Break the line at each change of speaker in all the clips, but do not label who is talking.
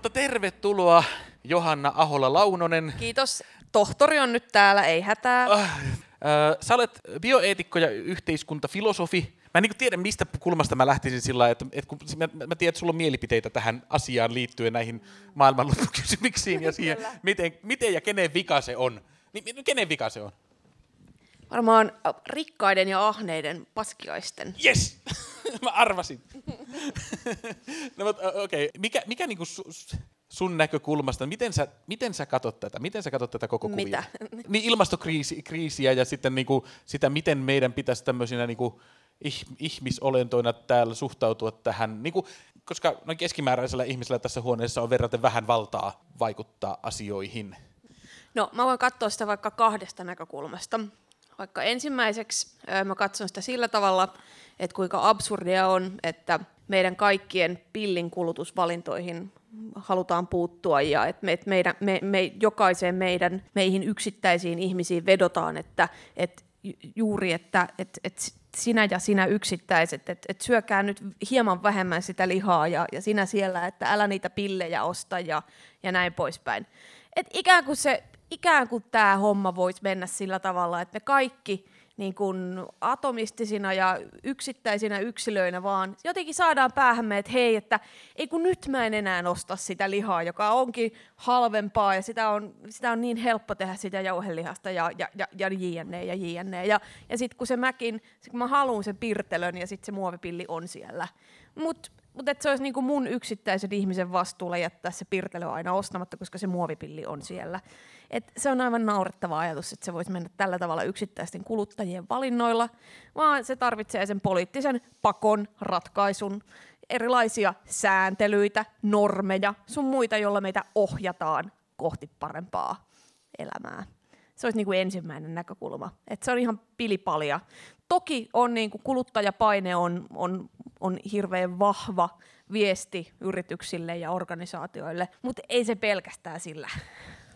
Mutta tervetuloa Johanna Ahola-Launonen.
Kiitos. Tohtori on nyt täällä, ei hätää.
Äh, äh, sä olet bioeetikko ja yhteiskuntafilosofi. Mä en niin tiedä, mistä kulmasta mä lähtisin sillä että, että kun mä, mä tiedän, että sulla on mielipiteitä tähän asiaan liittyen näihin maailmanloppukysymyksiin ja siihen, miten, miten ja kenen vika se on. Niin, kenen vika se on?
Varmaan rikkaiden ja ahneiden paskiaisten.
Yes! Mä arvasin. no, mutta okei. Okay. Mikä, mikä niinku su, sun näkökulmasta, miten sä, miten sä katot tätä? Miten sä katot tätä koko kuvia?
Mitä?
Niin ilmastokriisiä ja sitten niinku sitä, miten meidän pitäisi tämmöisinä niinku ihmisolentoina täällä suhtautua tähän, niinku, koska noin keskimääräisellä ihmisellä tässä huoneessa on verraten vähän valtaa vaikuttaa asioihin.
No, mä voin katsoa sitä vaikka kahdesta näkökulmasta. Vaikka ensimmäiseksi mä katson sitä sillä tavalla, että kuinka absurdia on, että meidän kaikkien pillin kulutusvalintoihin halutaan puuttua ja että me, että meidän, me, me, jokaiseen meidän, meihin yksittäisiin ihmisiin vedotaan, että, että juuri, että, että, että sinä ja sinä yksittäiset, että, että syökää nyt hieman vähemmän sitä lihaa ja, ja sinä siellä, että älä niitä pillejä osta ja, ja näin poispäin. Et ikään kuin se ikään kuin tämä homma voisi mennä sillä tavalla, että me kaikki niin kuin atomistisina ja yksittäisinä yksilöinä vaan jotenkin saadaan päähämme, että hei, että ei kun nyt mä en enää osta sitä lihaa, joka onkin halvempaa ja sitä on, sitä on niin helppo tehdä sitä jauhelihasta ja, ja, ja, ja jne ja jne. Ja, ja sitten kun se mäkin, sit kun mä haluan sen pirtelön ja sitten se muovipilli on siellä. Mutta mutta se olisi niinku mun yksittäisen ihmisen vastuulla jättää se pirtelö aina ostamatta, koska se muovipilli on siellä. Et se on aivan naurettava ajatus, että se voisi mennä tällä tavalla yksittäisten kuluttajien valinnoilla, vaan se tarvitsee sen poliittisen pakon, ratkaisun, erilaisia sääntelyitä, normeja, sun muita, joilla meitä ohjataan kohti parempaa elämää. Se olisi niin kuin ensimmäinen näkökulma. Et se on ihan pilipalja. Toki on niin kuin kuluttajapaine on, on, on hirveän vahva viesti yrityksille ja organisaatioille, mutta ei se pelkästään sillä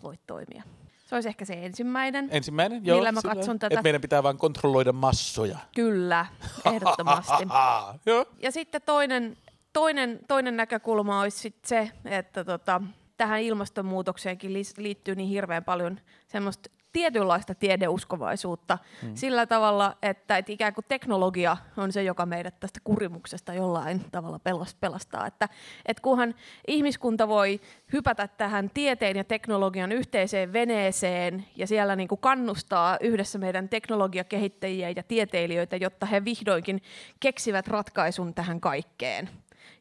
voi toimia. Se olisi ehkä se ensimmäinen,
ensimmäinen joo,
millä mä katson tätä.
Että meidän pitää vain kontrolloida massoja.
Kyllä, ehdottomasti. ja sitten toinen, toinen, toinen näkökulma olisi sit se, että tota, tähän ilmastonmuutokseenkin liittyy niin hirveän paljon semmoista tietynlaista tiedeuskovaisuutta mm. sillä tavalla, että, että ikään kuin teknologia on se, joka meidät tästä kurimuksesta jollain tavalla pelastaa. Että, että kunhan ihmiskunta voi hypätä tähän tieteen ja teknologian yhteiseen veneeseen ja siellä niin kuin kannustaa yhdessä meidän teknologiakehittäjiä ja tieteilijöitä, jotta he vihdoinkin keksivät ratkaisun tähän kaikkeen.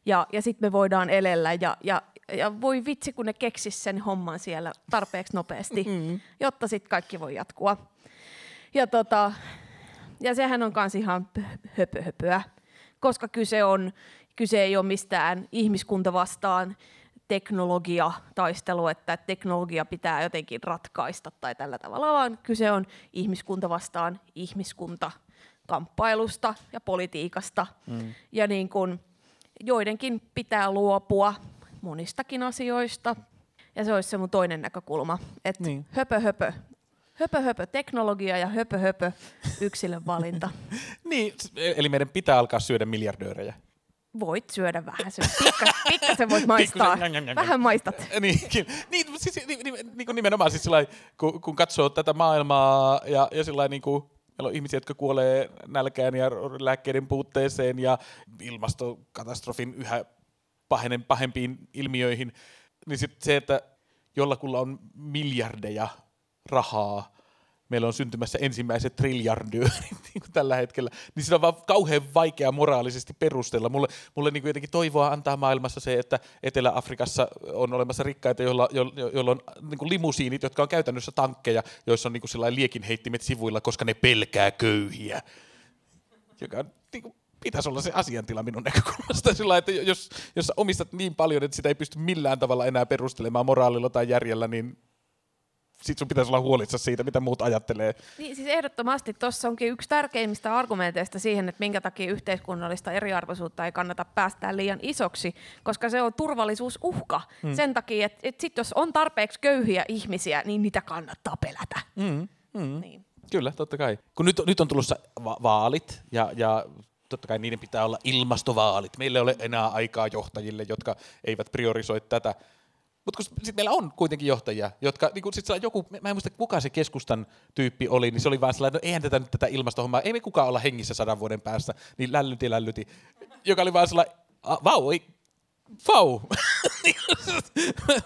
Ja, ja sitten me voidaan elellä ja, ja ja voi vitsi, kun ne keksis sen homman siellä tarpeeksi nopeasti, mm. jotta sitten kaikki voi jatkua. Ja, tota, ja sehän on myös ihan höpö, höpöä, koska kyse, on, kyse ei ole mistään ihmiskunta vastaan teknologia taistelu, että teknologia pitää jotenkin ratkaista tai tällä tavalla, vaan kyse on ihmiskunta vastaan ihmiskunta kamppailusta ja politiikasta. Mm. Ja niin kun joidenkin pitää luopua monistakin asioista. Ja se olisi se mun toinen näkökulma, että niin. höpö höpö, höpö höpö teknologia ja höpö höpö yksilön valinta.
niin, eli meidän pitää alkaa syödä miljardöörejä.
Voit syödä vähän, pikkasen, pikkasen voit maistaa. Vähän maistat.
niin, niin, siis, niin, niin, niin nimenomaan siis sillai, kun, kun katsoo tätä maailmaa ja, ja sillai, niin kuin, meillä on ihmisiä, jotka kuolee nälkään ja lääkkeiden puutteeseen ja ilmastokatastrofin yhä pahenen, pahempiin ilmiöihin, niin sit se, että jollakulla on miljardeja rahaa, meillä on syntymässä ensimmäiset triljardöörit niin tällä hetkellä, niin sitä on vaan kauhean vaikea moraalisesti perustella. Mulle, mulle niin jotenkin toivoa antaa maailmassa se, että Etelä-Afrikassa on olemassa rikkaita, joilla, jo, joilla on niin kuin limusiinit, jotka on käytännössä tankkeja, joissa on niin kuin liekinheittimet sivuilla, koska ne pelkää köyhiä. Joka on niin kuin pitäisi olla se asiantila minun näkökulmasta. Sillä että jos, jos omistat niin paljon, että sitä ei pysty millään tavalla enää perustelemaan moraalilla tai järjellä, niin sit sun pitäisi olla huolissa siitä, mitä muut ajattelee.
Niin, siis ehdottomasti tuossa onkin yksi tärkeimmistä argumenteista siihen, että minkä takia yhteiskunnallista eriarvoisuutta ei kannata päästää liian isoksi, koska se on turvallisuusuhka. Hmm. Sen takia, että, että sit jos on tarpeeksi köyhiä ihmisiä, niin niitä kannattaa pelätä.
Hmm. Hmm. Niin. Kyllä, totta kai. Kun nyt, nyt on tulossa va- vaalit ja, ja totta kai niiden pitää olla ilmastovaalit. Meillä ei ole enää aikaa johtajille, jotka eivät priorisoi tätä. Mutta sitten meillä on kuitenkin johtajia, jotka, niin sit joku, mä en muista kuka se keskustan tyyppi oli, niin se oli vaan sellainen, no eihän tätä nyt tätä ilmastohommaa, ei me kukaan olla hengissä sadan vuoden päästä, niin lällyti, lällyti, joka oli vaan sellainen, vau, ei, vau.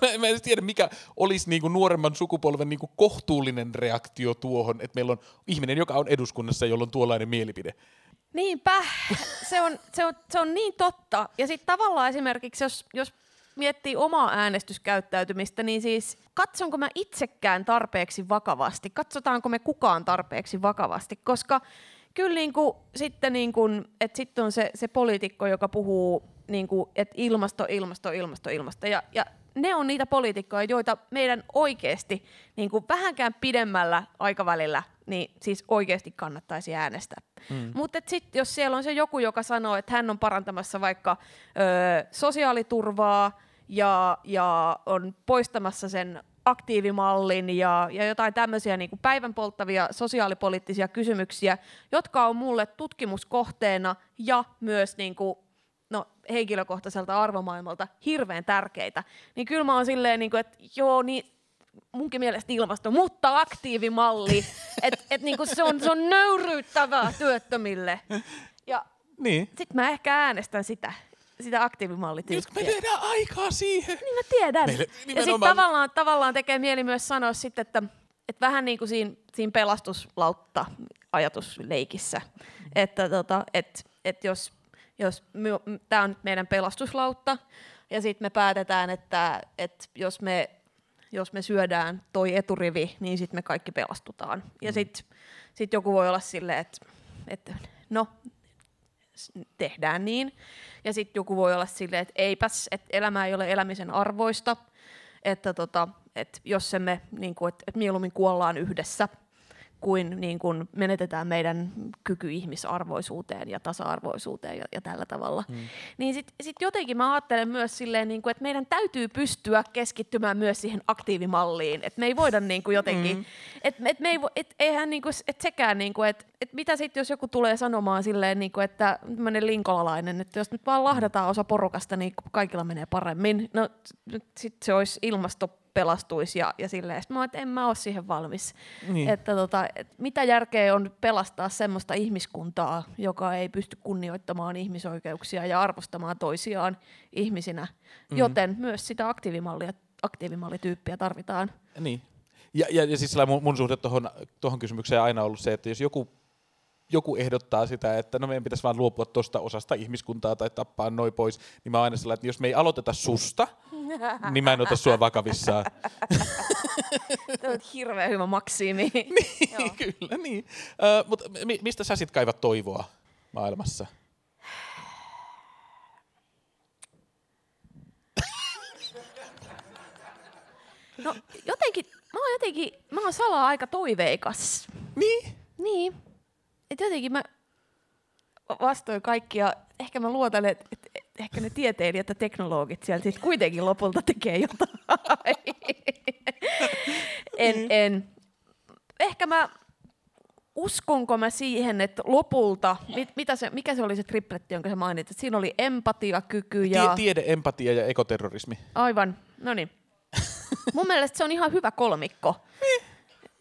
mä en tiedä, mikä olisi niinku nuoremman sukupolven niinku kohtuullinen reaktio tuohon, että meillä on ihminen, joka on eduskunnassa, jolla on tuollainen mielipide.
Niinpä, se on, se on, se on niin totta. Ja sitten tavallaan esimerkiksi, jos, jos miettii omaa äänestyskäyttäytymistä, niin siis katsonko mä itsekään tarpeeksi vakavasti? Katsotaanko me kukaan tarpeeksi vakavasti? Koska kyllä niin kuin, sitten, niin kuin, että sitten on se, se poliitikko, joka puhuu, niin kuin, että ilmasto, ilmasto, ilmasto, ilmasto. Ja, ja ne on niitä poliitikkoja, joita meidän oikeasti niin kuin vähänkään pidemmällä aikavälillä niin siis oikeasti kannattaisi äänestää. Mm. Mutta sitten jos siellä on se joku, joka sanoo, että hän on parantamassa vaikka ö, sosiaaliturvaa ja, ja on poistamassa sen aktiivimallin ja, ja jotain tämmöisiä niin kuin päivän polttavia sosiaalipoliittisia kysymyksiä, jotka on mulle tutkimuskohteena ja myös niin kuin, no, henkilökohtaiselta arvomaailmalta hirveän tärkeitä, niin kyllä mä oon silleen, niin kuin, että joo, niin munkin mielestä ilmasto, mutta aktiivimalli, että et, niinku se, on, se on nöyryyttävää työttömille. Ja niin. sitten mä ehkä äänestän sitä sitä aktiivimallityyppiä.
Nyt me tehdään aikaa siihen.
Niin mä tiedän. Meille, ja sitten tavallaan, tavallaan tekee mieli myös sanoa sitten, että, että vähän niin kuin siinä, siinä pelastuslautta ajatusleikissä, että tota, et, et jos, jos tämä on nyt meidän pelastuslautta, ja sitten me päätetään, että, että jos me jos me syödään toi eturivi, niin sitten me kaikki pelastutaan. Ja sitten sit joku voi olla silleen, että, että no, tehdään niin. Ja sitten joku voi olla silleen, että eipäs, että elämä ei ole elämisen arvoista, että, tota, että jos emme, niin kuin, että, että mieluummin kuollaan yhdessä – kuin, niin kuin menetetään meidän kyky ihmisarvoisuuteen ja tasa-arvoisuuteen ja, ja tällä tavalla. Mm. Niin sitten sit jotenkin mä ajattelen myös silleen, niin kuin, että meidän täytyy pystyä keskittymään myös siihen aktiivimalliin. Että me ei voida niin kuin jotenkin, mm. että et me ei, et, eihän niin kuin, et sekään, niin kuin, että et mitä sitten jos joku tulee sanomaan silleen, niin kuin, että tämmöinen linkolalainen, että jos nyt vaan lahdataan osa porukasta, niin kaikilla menee paremmin. No sitten se olisi ilmasto pelastuisi ja, ja silleen. Sitten mä että en mä ole siihen valmis. Niin. Että tota, et mitä järkeä on pelastaa semmoista ihmiskuntaa, joka ei pysty kunnioittamaan ihmisoikeuksia ja arvostamaan toisiaan ihmisinä. Mm. Joten myös sitä aktiivimallia, aktiivimallityyppiä tarvitaan.
Niin. Ja, ja, ja siis mun, mun suhde tuohon kysymykseen on aina ollut se, että jos joku joku ehdottaa sitä, että no meidän pitäisi vaan luopua tuosta osasta ihmiskuntaa tai tappaa noin pois, niin mä oon aina sellainen, että jos me ei aloiteta susta, niin mä en ota sua vakavissaan.
Tämä on hirveän hyvä maksimi.
niin, kyllä, niin. Uh, mutta mi- mistä sä sit kaivat toivoa maailmassa?
No jotenkin, mä oon jotenkin, mä oon salaa aika toiveikas.
Niin?
Niin. Et jotenkin mä vastoin kaikkia, ehkä mä luotan, että et, ehkä ne tieteilijät ja teknologit siellä sitten kuitenkin lopulta tekee jotain. en, niin. en. Ehkä mä, uskonko mä siihen, että lopulta, mit, mitä se, mikä se oli se tripletti, jonka sä mainitsit? Siinä oli empatiakyky ja...
Tiede, empatia ja ekoterrorismi.
Aivan, no niin. Mun mielestä se on ihan hyvä kolmikko. Niin.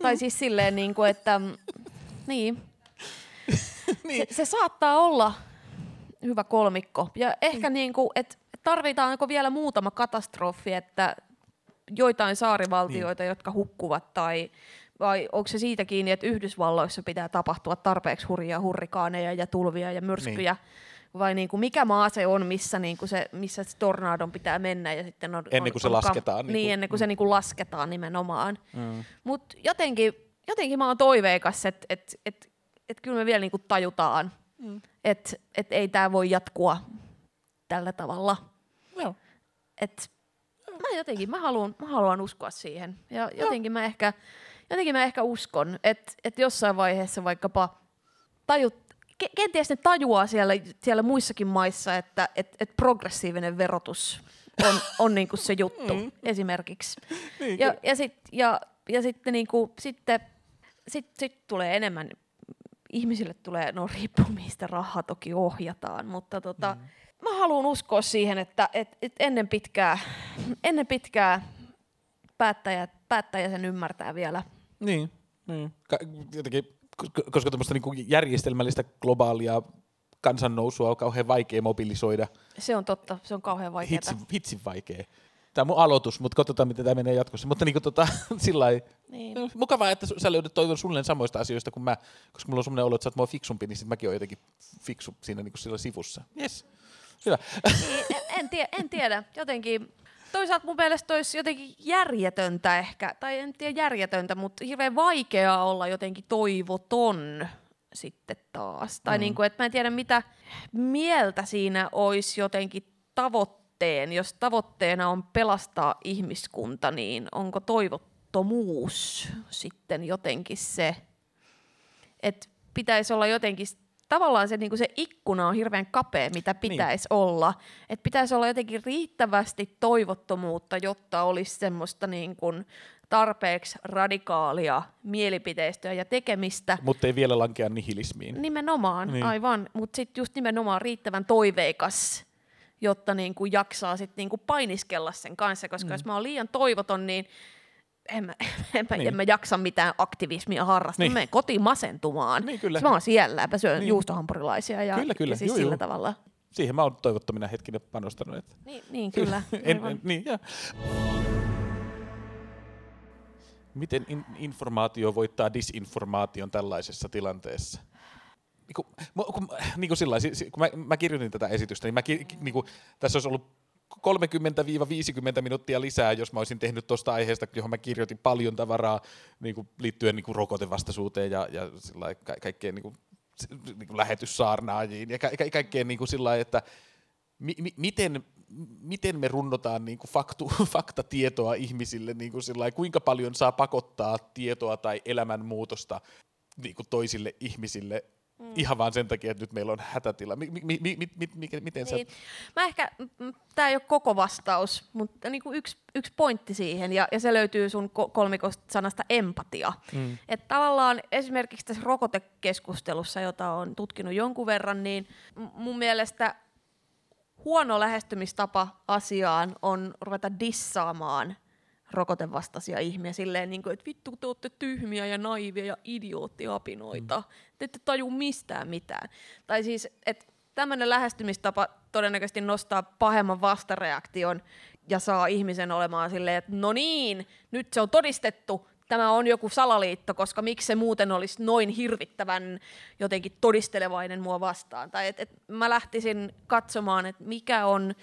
tai siis silleen, niin kuin, että... Niin. niin. Se, se saattaa olla hyvä kolmikko. Ja ehkä mm. niin kuin, että tarvitaanko vielä muutama katastrofi, että joitain saarivaltioita, niin. jotka hukkuvat, tai vai onko se siitä kiinni, että Yhdysvalloissa pitää tapahtua tarpeeksi hurjia hurrikaaneja ja tulvia ja myrskyjä, niin. vai niin kuin mikä maa se on, missä, niin kuin se, missä se tornadon pitää mennä ja sitten on,
ennen kuin on, se on, lasketaan.
Niin, niin ennen kuin mm. se niin kuin lasketaan nimenomaan. Mm. Mutta jotenkin, jotenkin mä oon toiveikas, että et, et, et kyllä me vielä niin kuin tajutaan, mm. että et ei tämä voi jatkua tällä tavalla. Joo. Et, mä jotenkin, mä haluan, mä haluan uskoa siihen. Ja jotenkin mä ehkä, jotenkin mä ehkä uskon, että et jossain vaiheessa vaikkapa tajut, kenties ne tajuaa siellä, siellä muissakin maissa, että et, et progressiivinen verotus on, on niinku se juttu mm. esimerkiksi. Niin, ja, ja, sit, ja, ja sitten, niinku, sitten sit, sit tulee enemmän ihmisille tulee, no riippuu mistä rahaa toki ohjataan, mutta tota, mm. mä haluan uskoa siihen, että et, et ennen pitkää, ennen pitkää päättäjä, päättäjä sen ymmärtää vielä.
Niin, niin. Ka- jotenkin, koska tämmöistä niinku järjestelmällistä globaalia kansannousua on kauhean vaikea mobilisoida.
Se on totta, se on kauhean vaikeaa.
Hitsin, hitsin vaikea. Tämä on mun aloitus, mutta katsotaan, miten tämä menee jatkossa. Mutta niin tota, sillä niin. mukavaa, että sä löydät toivon suunnilleen samoista asioista kuin mä, koska mulla on semmoinen olo, että sä oot mua fiksumpi, niin sit mäkin oon jotenkin fiksu siinä niin kuin sillä sivussa. Yes. Hyvä.
Niin, en, en, tie, en tiedä. Jotenkin toisaalta mun mielestä olisi jotenkin järjetöntä ehkä, tai en tiedä järjetöntä, mutta hirveän vaikeaa olla jotenkin toivoton sitten taas. Tai mm. niin kuin, että mä en tiedä mitä mieltä siinä olisi jotenkin tavoitteen. Jos tavoitteena on pelastaa ihmiskunta, niin onko toivottomuus sitten jotenkin se, että pitäisi olla jotenkin tavallaan se, niin kuin se ikkuna on hirveän kapea, mitä niin. pitäisi niin. olla. Että pitäisi olla jotenkin riittävästi toivottomuutta, jotta olisi semmoista niin kuin tarpeeksi radikaalia mielipiteistöä ja tekemistä.
Mutta ei vielä lankea nihilismiin.
Nimenomaan, niin. aivan. Mutta sitten just nimenomaan riittävän toiveikas, jotta niin kuin jaksaa sit niin kuin painiskella sen kanssa, koska mm. jos mä oon liian toivoton, niin en mä, en, mä, niin. en mä jaksa mitään aktivismia harrastaa. Niin. Mä menen kotiin masentumaan. Niin, kyllä. Mä oon siellä, mä syön niin. juustohampurilaisia ja, kyllä, kyllä. ja siis juu, sillä juu. tavalla.
Siihen mä oon toivottomina hetkinen panostanut. Että...
Niin, niin kyllä.
en, en, niin, ja. Miten in, informaatio voittaa disinformaation tällaisessa tilanteessa? Niin kuin, kun, niin kuin sillä, kun mä, mä kirjoitin tätä esitystä, niin, mä, niin kuin, tässä olisi ollut 30-50 minuuttia lisää, jos mä olisin tehnyt tuosta aiheesta, johon mä kirjoitin paljon tavaraa niin kuin liittyen niin kuin rokotevastaisuuteen ja, ja sillä ka- kaikkeen niin kuin, niin kuin lähetyssaarnaajiin ja ka- ka- kaikkeen niin kuin sillä että mi- mi- miten, miten me runnotaan niin kuin faktu, faktatietoa ihmisille, niin kuin sillä kuinka paljon saa pakottaa tietoa tai elämänmuutosta niin kuin toisille ihmisille Mm. Ihan vaan sen takia, että nyt meillä on hätätila. Mi- mi- mi- mi- mi- mi- miten niin.
sä... Mä ehkä, tämä ei ole koko vastaus, mutta niin kuin yksi, yksi pointti siihen, ja, ja se löytyy sun kolmikosta sanasta empatia. Mm. Että tavallaan esimerkiksi tässä rokotekeskustelussa, jota on tutkinut jonkun verran, niin mun mielestä huono lähestymistapa asiaan on ruveta dissaamaan rokotevastaisia ihmisiä silleen, niin kuin, että vittu te olette tyhmiä ja naivia ja idioottiapinoita. Mm. Te ette taju mistään mitään. Tai siis, että tämmöinen lähestymistapa todennäköisesti nostaa pahemman vastareaktion ja saa ihmisen olemaan silleen, että no niin, nyt se on todistettu, tämä on joku salaliitto, koska miksi se muuten olisi noin hirvittävän jotenkin todistelevainen mua vastaan. Tai että et mä lähtisin katsomaan, että mikä on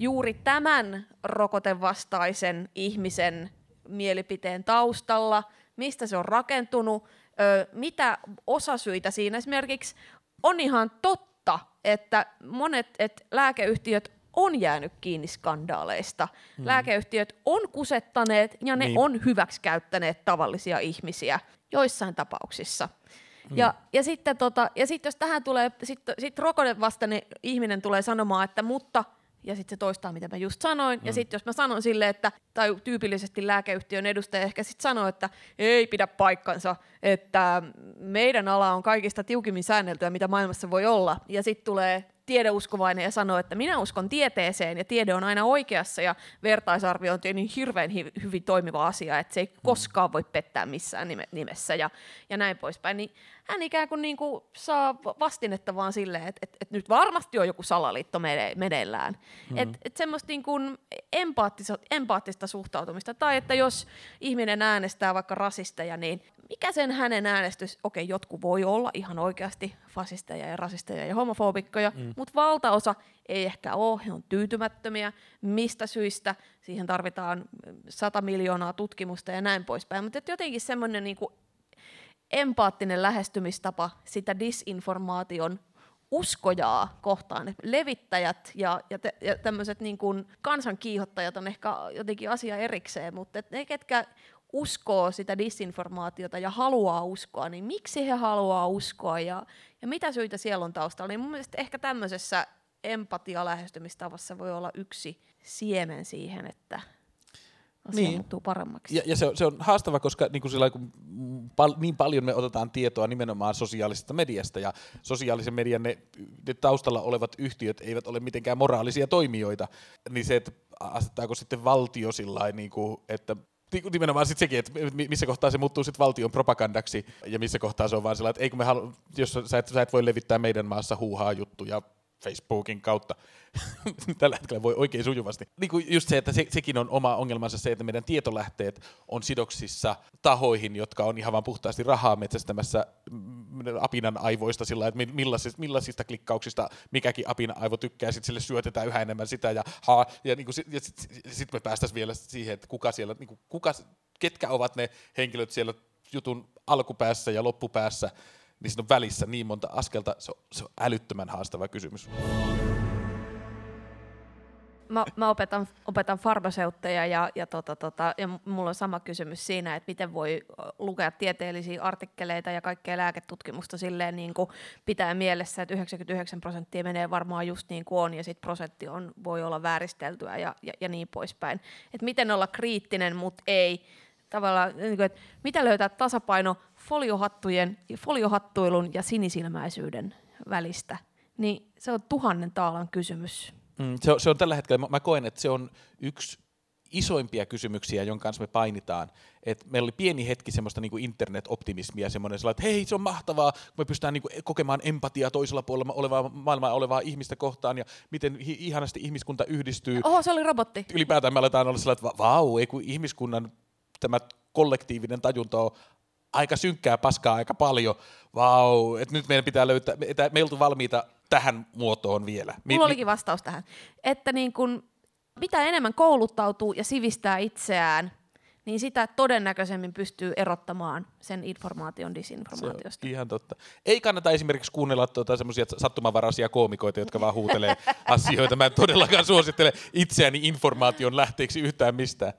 juuri tämän rokotevastaisen ihmisen mielipiteen taustalla, mistä se on rakentunut, ö, mitä osasyitä siinä esimerkiksi on ihan totta, että monet et lääkeyhtiöt on jäänyt kiinni skandaaleista. Hmm. Lääkeyhtiöt on kusettaneet ja ne niin. on hyväksikäyttäneet tavallisia ihmisiä joissain tapauksissa. Hmm. Ja, ja, sitten tota, ja sitten jos tähän tulee, sitten sit rokotevastainen ihminen tulee sanomaan, että mutta – ja sitten se toistaa, mitä mä just sanoin. Mm. Ja sitten jos mä sanon sille, että, tai tyypillisesti lääkeyhtiön edustaja ehkä sitten sanoo, että ei pidä paikkansa, että meidän ala on kaikista tiukimmin säänneltyä, mitä maailmassa voi olla. Ja sitten tulee tiedeuskovainen ja sanoo, että minä uskon tieteeseen ja tiede on aina oikeassa ja vertaisarviointi on niin hirveän hi- hyvin toimiva asia, että se ei koskaan voi pettää missään nime- nimessä ja, ja näin poispäin. Niin hän ikään kuin, niin kuin saa vastinetta vaan silleen, että, että, että nyt varmasti on joku salaliitto mene- meneillään. Mm-hmm. Että, että semmoista niin kuin empaattista, empaattista suhtautumista. Tai että jos ihminen äänestää vaikka rasisteja, niin mikä sen hänen äänestys, okei, jotkut voi olla ihan oikeasti fasisteja ja rasisteja ja homofobikkoja, mm. mutta valtaosa ei ehkä ole, he on tyytymättömiä, mistä syistä, siihen tarvitaan sata miljoonaa tutkimusta ja näin poispäin, mutta jotenkin semmoinen niinku empaattinen lähestymistapa sitä disinformaation uskojaa kohtaan. Et levittäjät ja, ja, te, ja tämmöiset niin kansankiihottajat on ehkä jotenkin asia erikseen, mutta ne, ketkä uskoo sitä disinformaatiota ja haluaa uskoa, niin miksi he haluaa uskoa ja, ja mitä syitä siellä on taustalla. Niin mun mielestä ehkä tämmöisessä empatia-lähestymistavassa voi olla yksi siemen siihen, että asia niin. muuttuu paremmaksi.
Ja, ja se, on, se on haastava, koska niin, kuin sillä, kun pal, niin paljon me otetaan tietoa nimenomaan sosiaalisesta mediasta, ja sosiaalisen median ne, ne taustalla olevat yhtiöt eivät ole mitenkään moraalisia toimijoita, niin se, että asettaako sitten valtio sillä niin kuin, että nimenomaan sitten sekin, että missä kohtaa se muuttuu sitten valtion propagandaksi ja missä kohtaa se on vaan sellainen, että ei kun me halu, jos sä et, sä et voi levittää meidän maassa huuhaa juttuja Facebookin kautta. Tällä hetkellä voi oikein sujuvasti. Niin kuin just se, että se, sekin on oma ongelmansa se, että meidän tietolähteet on sidoksissa tahoihin, jotka on ihan vain puhtaasti rahaa metsästämässä apinan aivoista sillä, että millaisista, millaisista klikkauksista mikäkin apinan aivo tykkää, sitten sille syötetään yhä enemmän sitä ja, ha, ja, niin ja sitten sit me päästäisiin vielä siihen, että kuka siellä, niin kuin, kuka, ketkä ovat ne henkilöt siellä jutun alkupäässä ja loppupäässä, niin siinä on välissä niin monta askelta, se on, se on älyttömän haastava kysymys.
Mä, mä opetan, opetan farmaseutteja ja, ja, tota, tota, ja mulla on sama kysymys siinä, että miten voi lukea tieteellisiä artikkeleita ja kaikkea lääketutkimusta silleen niin kuin pitää mielessä, että 99 prosenttia menee varmaan just niin kuin on ja sitten prosentti on, voi olla vääristeltyä ja, ja, ja niin poispäin. Et miten olla kriittinen, mutta ei tavallaan, niin kuin, että mitä löytää tasapaino foliohattujen, foliohattuilun ja sinisilmäisyyden välistä, niin se on tuhannen taalan kysymys.
Mm, se, on, se on tällä hetkellä, mä, mä koen, että se on yksi isoimpia kysymyksiä, jonka kanssa me painitaan. Et meillä oli pieni hetki semmoista niinku internet-optimismia, semmoinen että hei, se on mahtavaa, kun me pystytään niinku kokemaan empatiaa toisella puolella olevaa maailmaa olevaa ihmistä kohtaan ja miten hi- ihanasti ihmiskunta yhdistyy.
Oho, se oli robotti.
Ylipäätään me aletaan olla sellainen, että vau, ei kun ihmiskunnan tämä kollektiivinen tajunta on aika synkkää paskaa aika paljon. Vau, että nyt meidän pitää löytää, että me oltu valmiita tähän muotoon vielä.
Mulla olikin vastaus tähän. Että niin kun, mitä enemmän kouluttautuu ja sivistää itseään, niin sitä todennäköisemmin pystyy erottamaan sen informaation disinformaatiosta.
ihan totta. Ei kannata esimerkiksi kuunnella tuota semmoisia sattumanvaraisia koomikoita, jotka vaan huutelee asioita. Mä en todellakaan suosittele itseäni informaation lähteeksi yhtään mistään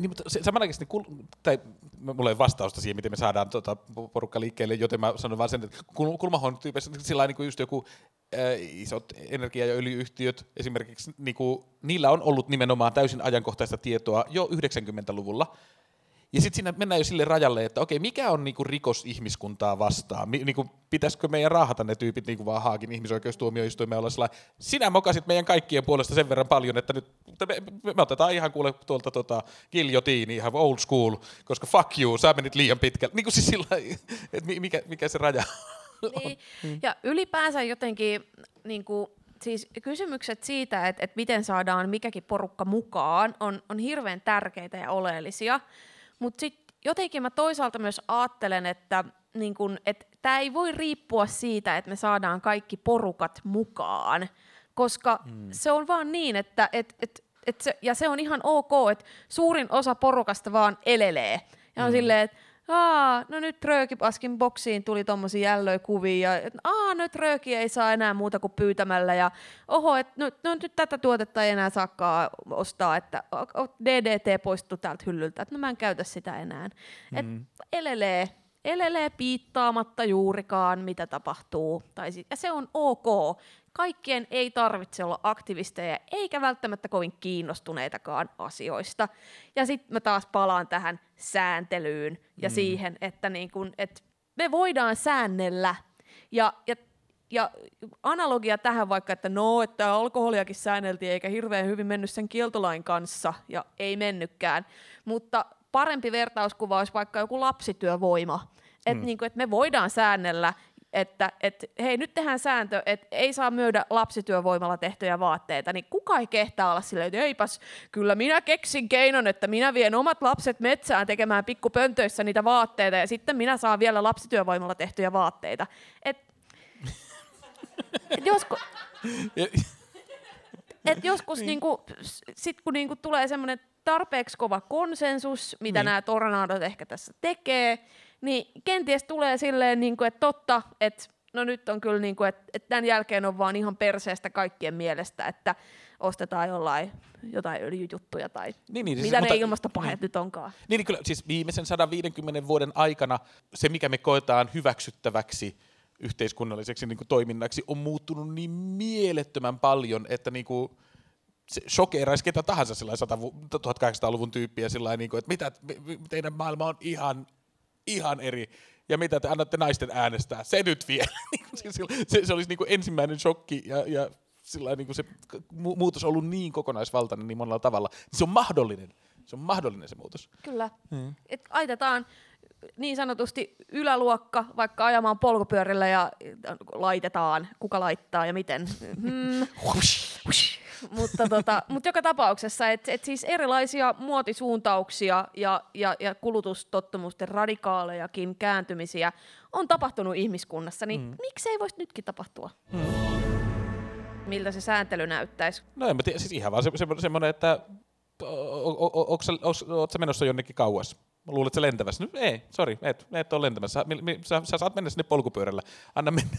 niin, mutta se, samanaikaisesti, kul, tai mulla ei vastausta siihen, miten me saadaan tota, porukka liikkeelle, joten mä sanon vaan sen, että kul, kulmahuone tyypeissä sillä niin kuin just joku ää, isot energia- ja öljyyhtiöt esimerkiksi, niin kuin, niillä on ollut nimenomaan täysin ajankohtaista tietoa jo 90-luvulla, ja sitten siinä mennään jo sille rajalle, että okei, mikä on niinku rikos ihmiskuntaa vastaan? Mi- niinku, pitäisikö meidän raahata ne tyypit niinku vaan Haagin ihmisoikeustuomioistuimeen olla sellainen, sinä mokasit meidän kaikkien puolesta sen verran paljon, että nyt me, me, me otetaan ihan kuule tuolta tota, giljotiini, ihan old school, koska fuck you, sä menit liian pitkälle. Niin kuin siis sillä että mikä, mikä se raja
niin. Ja ylipäänsä jotenkin niin kuin, siis kysymykset siitä, että, että miten saadaan mikäkin porukka mukaan, on, on hirveän tärkeitä ja oleellisia. Mutta sitten jotenkin mä toisaalta myös ajattelen, että niin kun, tämä ei voi riippua siitä, että me saadaan kaikki porukat mukaan, koska mm. se on vaan niin, että et, et, et se, ja se on ihan ok, että suurin osa porukasta vaan elelee. Ja on mm. silleen, että aa, no nyt Röökipaskin boksiin tuli tommosia jällöjä kuvia, ja aa, nyt Rööki ei saa enää muuta kuin pyytämällä, ja oho, että no, no, nyt tätä tuotetta ei enää saakaan ostaa, että DDT poistuu täältä hyllyltä, että no mä en käytä sitä enää. Mm. Et elelee, elelee piittaamatta juurikaan, mitä tapahtuu, tai sit, ja se on ok. Kaikkien ei tarvitse olla aktivisteja, eikä välttämättä kovin kiinnostuneitakaan asioista. Ja sitten mä taas palaan tähän sääntelyyn ja mm. siihen, että niin kun, et me voidaan säännellä. Ja, ja ja analogia tähän vaikka, että no, että alkoholiakin säänneltiin eikä hirveän hyvin mennyt sen kieltolain kanssa, ja ei mennytkään. Mutta parempi vertauskuva olisi vaikka joku lapsityövoima. Että mm. niin et me voidaan säännellä että et, hei nyt tehdään sääntö, että ei saa myydä lapsityövoimalla tehtyjä vaatteita, niin kuka ei kehtaa olla silleen, että eipäs, kyllä minä keksin keinon, että minä vien omat lapset metsään tekemään pikkupöntöissä niitä vaatteita ja sitten minä saan vielä lapsityövoimalla tehtyjä vaatteita. Et, et joskus, et joskus niin. niinku, sit kun niinku tulee semmoinen tarpeeksi kova konsensus, mitä niin. nämä tornadot ehkä tässä tekee, niin kenties tulee silleen, niin kuin, että totta, että no nyt on kyllä niin kuin, että, että tämän jälkeen on vaan ihan perseestä kaikkien mielestä, että ostetaan jollain jotain öljyjuttuja tai niin, niin, siis, mitä mutta, ne ilmastopaheet niin, nyt onkaan.
Niin, niin kyllä, siis viimeisen 150 vuoden aikana se, mikä me koetaan hyväksyttäväksi yhteiskunnalliseksi niin kuin toiminnaksi, on muuttunut niin mielettömän paljon, että niin kuin, se shokeeraisi ketä tahansa sillä 1800-luvun tyyppiä sillä niin kuin, että mitä, teidän maailma on ihan, ihan eri ja mitä te annatte naisten äänestää, se nyt vielä. se, se, se olisi niin kuin ensimmäinen shokki ja, ja sillä niin kuin se muutos on ollut niin kokonaisvaltainen niin monella tavalla. Se on mahdollinen. Se on mahdollinen se muutos.
Kyllä. Hmm. Et aitetaan niin sanotusti yläluokka vaikka ajamaan polkupyörillä ja laitetaan, kuka laittaa ja miten. Hmm. Mutta, tota, mutta joka tapauksessa, että et siis erilaisia muotisuuntauksia ja, ja, ja kulutustottumusten radikaalejakin kääntymisiä on tapahtunut ihmiskunnassa, niin mm. miksei voisi nytkin tapahtua? Mm. Miltä se sääntely näyttäisi?
No en mä tiedä, siis ihan vaan se, se, semmoinen, että ootko menossa jonnekin kauas? Mä luulen, että se lentävässä. No, ei, sori, et, et ole lentämässä. Sä, sä, saat mennä sinne polkupyörällä. Anna mennä.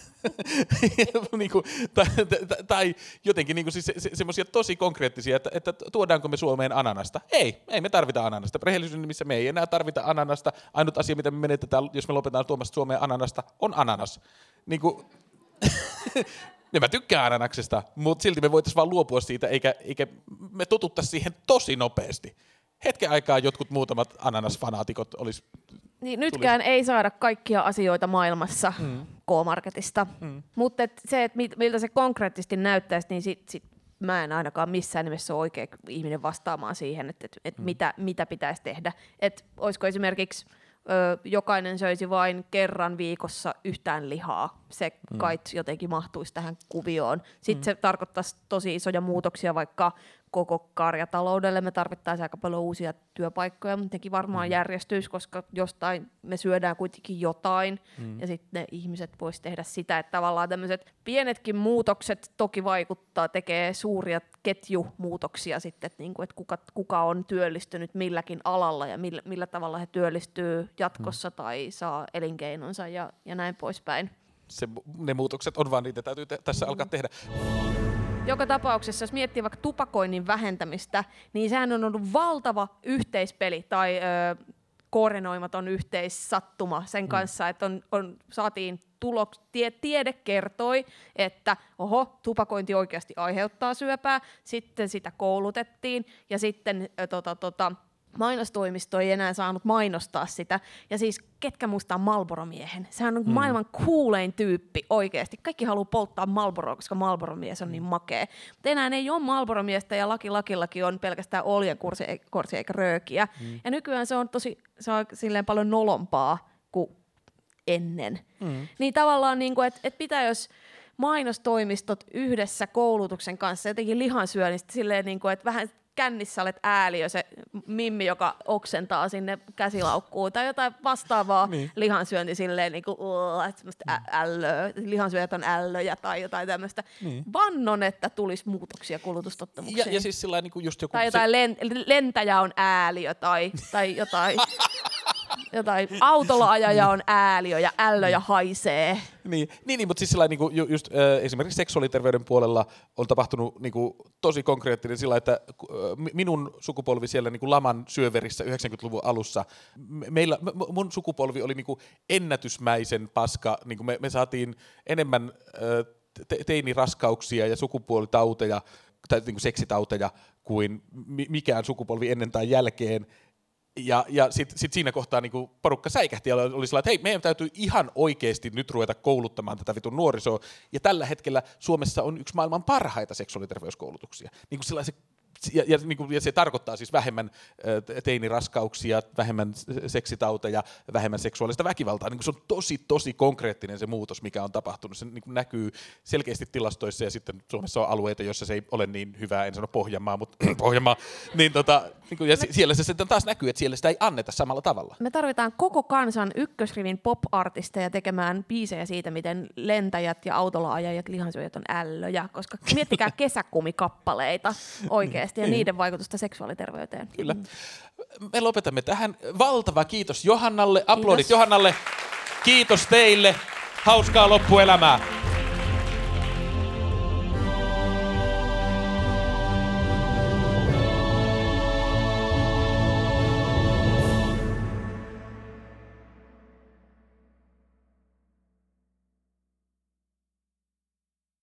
niin kuin, tai, tai, tai, jotenkin niin kuin, siis se, se, semmoisia tosi konkreettisia, että, että tuodaanko me Suomeen ananasta. Ei, ei me tarvita ananasta. Rehellisyyden nimissä me ei enää tarvita ananasta. Ainut asia, mitä me menetetään, jos me lopetetaan tuomasta Suomeen ananasta, on ananas. Niin kuin, ja mä tykkään ananaksesta, mutta silti me voitaisiin vaan luopua siitä, eikä, eikä me totuttaisi siihen tosi nopeasti. Hetken aikaa jotkut muutamat ananasfanaatikot olisi
niin, nytkään tulisi. ei saada kaikkia asioita maailmassa mm. K-Marketista, mm. mutta et se, että miltä se konkreettisesti näyttäisi, niin sit, sit mä en ainakaan missään nimessä ole oikea ihminen vastaamaan siihen, että et, et mm. mitä, mitä pitäisi tehdä. Et olisiko esimerkiksi ö, jokainen söisi vain kerran viikossa yhtään lihaa. Se mm. kai jotenkin mahtuisi tähän kuvioon. Sitten mm. se tarkoittaisi tosi isoja muutoksia vaikka koko karjataloudelle. Me tarvittaisiin aika paljon uusia työpaikkoja, mutta nekin varmaan mm. järjestyisi, koska jostain me syödään kuitenkin jotain, mm. ja sitten ne ihmiset vois tehdä sitä, että tavallaan tämmöiset pienetkin muutokset toki vaikuttaa, tekee suuria ketjumuutoksia sitten, että, niinku, että kuka, kuka on työllistynyt milläkin alalla ja millä, millä tavalla he työllistyy jatkossa mm. tai saa elinkeinonsa ja, ja näin poispäin.
Se, ne muutokset on vaan niitä täytyy te- tässä mm. alkaa tehdä.
Joka tapauksessa, jos miettii vaikka tupakoinnin vähentämistä, niin sehän on ollut valtava yhteispeli tai ö, koordinoimaton yhteissattuma sen mm. kanssa, että on, on, saatiin tulok, tie, tiede kertoi, että oho, tupakointi oikeasti aiheuttaa syöpää, sitten sitä koulutettiin ja sitten ö, tota, tota, mainostoimisto ei enää saanut mainostaa sitä. Ja siis ketkä muistaa Malboro-miehen? Sehän on mm. maailman kuulein tyyppi oikeasti. Kaikki haluaa polttaa Malboroa, koska Malboro-mies on niin makea. Mutta enää ei ole Malboro-miestä ja laki lakillakin on pelkästään oljen kursi, korsi eikä röökiä. Mm. Ja nykyään se on tosi se on silleen paljon nolompaa kuin ennen. Mm. Niin tavallaan, niin että et pitää jos mainostoimistot yhdessä koulutuksen kanssa jotenkin lihansyönnistä silleen, niin kuin, että vähän kännissä olet ääliö, se mimmi, joka oksentaa sinne käsilaukkuun, tai jotain vastaavaa niin. lihansyönti silleen, niin kuin, ä- ällöä, lihansyöjät on ällöjä tai jotain tämmöistä. Niin. Vannon, että tulisi muutoksia kulutustottumuksiin.
Ja, ja siis sillä niin kuin just joku...
Tai jotain se... len, lentäjä on ääliö tai, tai jotain... jotain autolla ajaja on ääliö ja ällöjä mm. haisee.
Niin, niin, niin mutta siis sillä niin kuin just, äh, esimerkiksi seksuaaliterveyden puolella on tapahtunut niin kuin, tosi konkreettinen sillä, että äh, minun sukupolvi siellä niin kuin laman syöverissä 90-luvun alussa, meillä, mun sukupolvi oli niin kuin ennätysmäisen paska, niin kuin me, me saatiin enemmän äh, te- teiniraskauksia ja sukupuolitauteja tai niin kuin seksitauteja kuin mikään sukupolvi ennen tai jälkeen. Ja, ja sitten sit siinä kohtaa niin porukka säikähti ja oli sillä, että hei, meidän täytyy ihan oikeasti nyt ruveta kouluttamaan tätä vitun nuorisoa. Ja tällä hetkellä Suomessa on yksi maailman parhaita seksuaaliterveyskoulutuksia. Niin kuin se ja, ja, niin kuin, ja se tarkoittaa siis vähemmän teiniraskauksia, vähemmän seksitauteja, vähemmän seksuaalista väkivaltaa. Niin kuin se on tosi, tosi konkreettinen se muutos, mikä on tapahtunut. Se niin kuin näkyy selkeästi tilastoissa ja sitten Suomessa on alueita, joissa se ei ole niin hyvää, en sano Pohjanmaa, mutta Pohjanmaa. Niin, tota, niin kuin, ja me, siellä se sitten taas näkyy, että siellä sitä ei anneta samalla tavalla.
Me tarvitaan koko kansan ykkösrivin pop-artisteja tekemään biisejä siitä, miten lentäjät ja autolla ajajat lihansyöjät on ällöjä, koska miettikää kesäkumikappaleita oikeasti ja niin. niiden vaikutusta seksuaaliterveyteen.
Kyllä. Me lopetamme tähän. Valtava kiitos Johannalle. Aplodit kiitos. Johannalle. Kiitos teille. Hauskaa loppuelämää.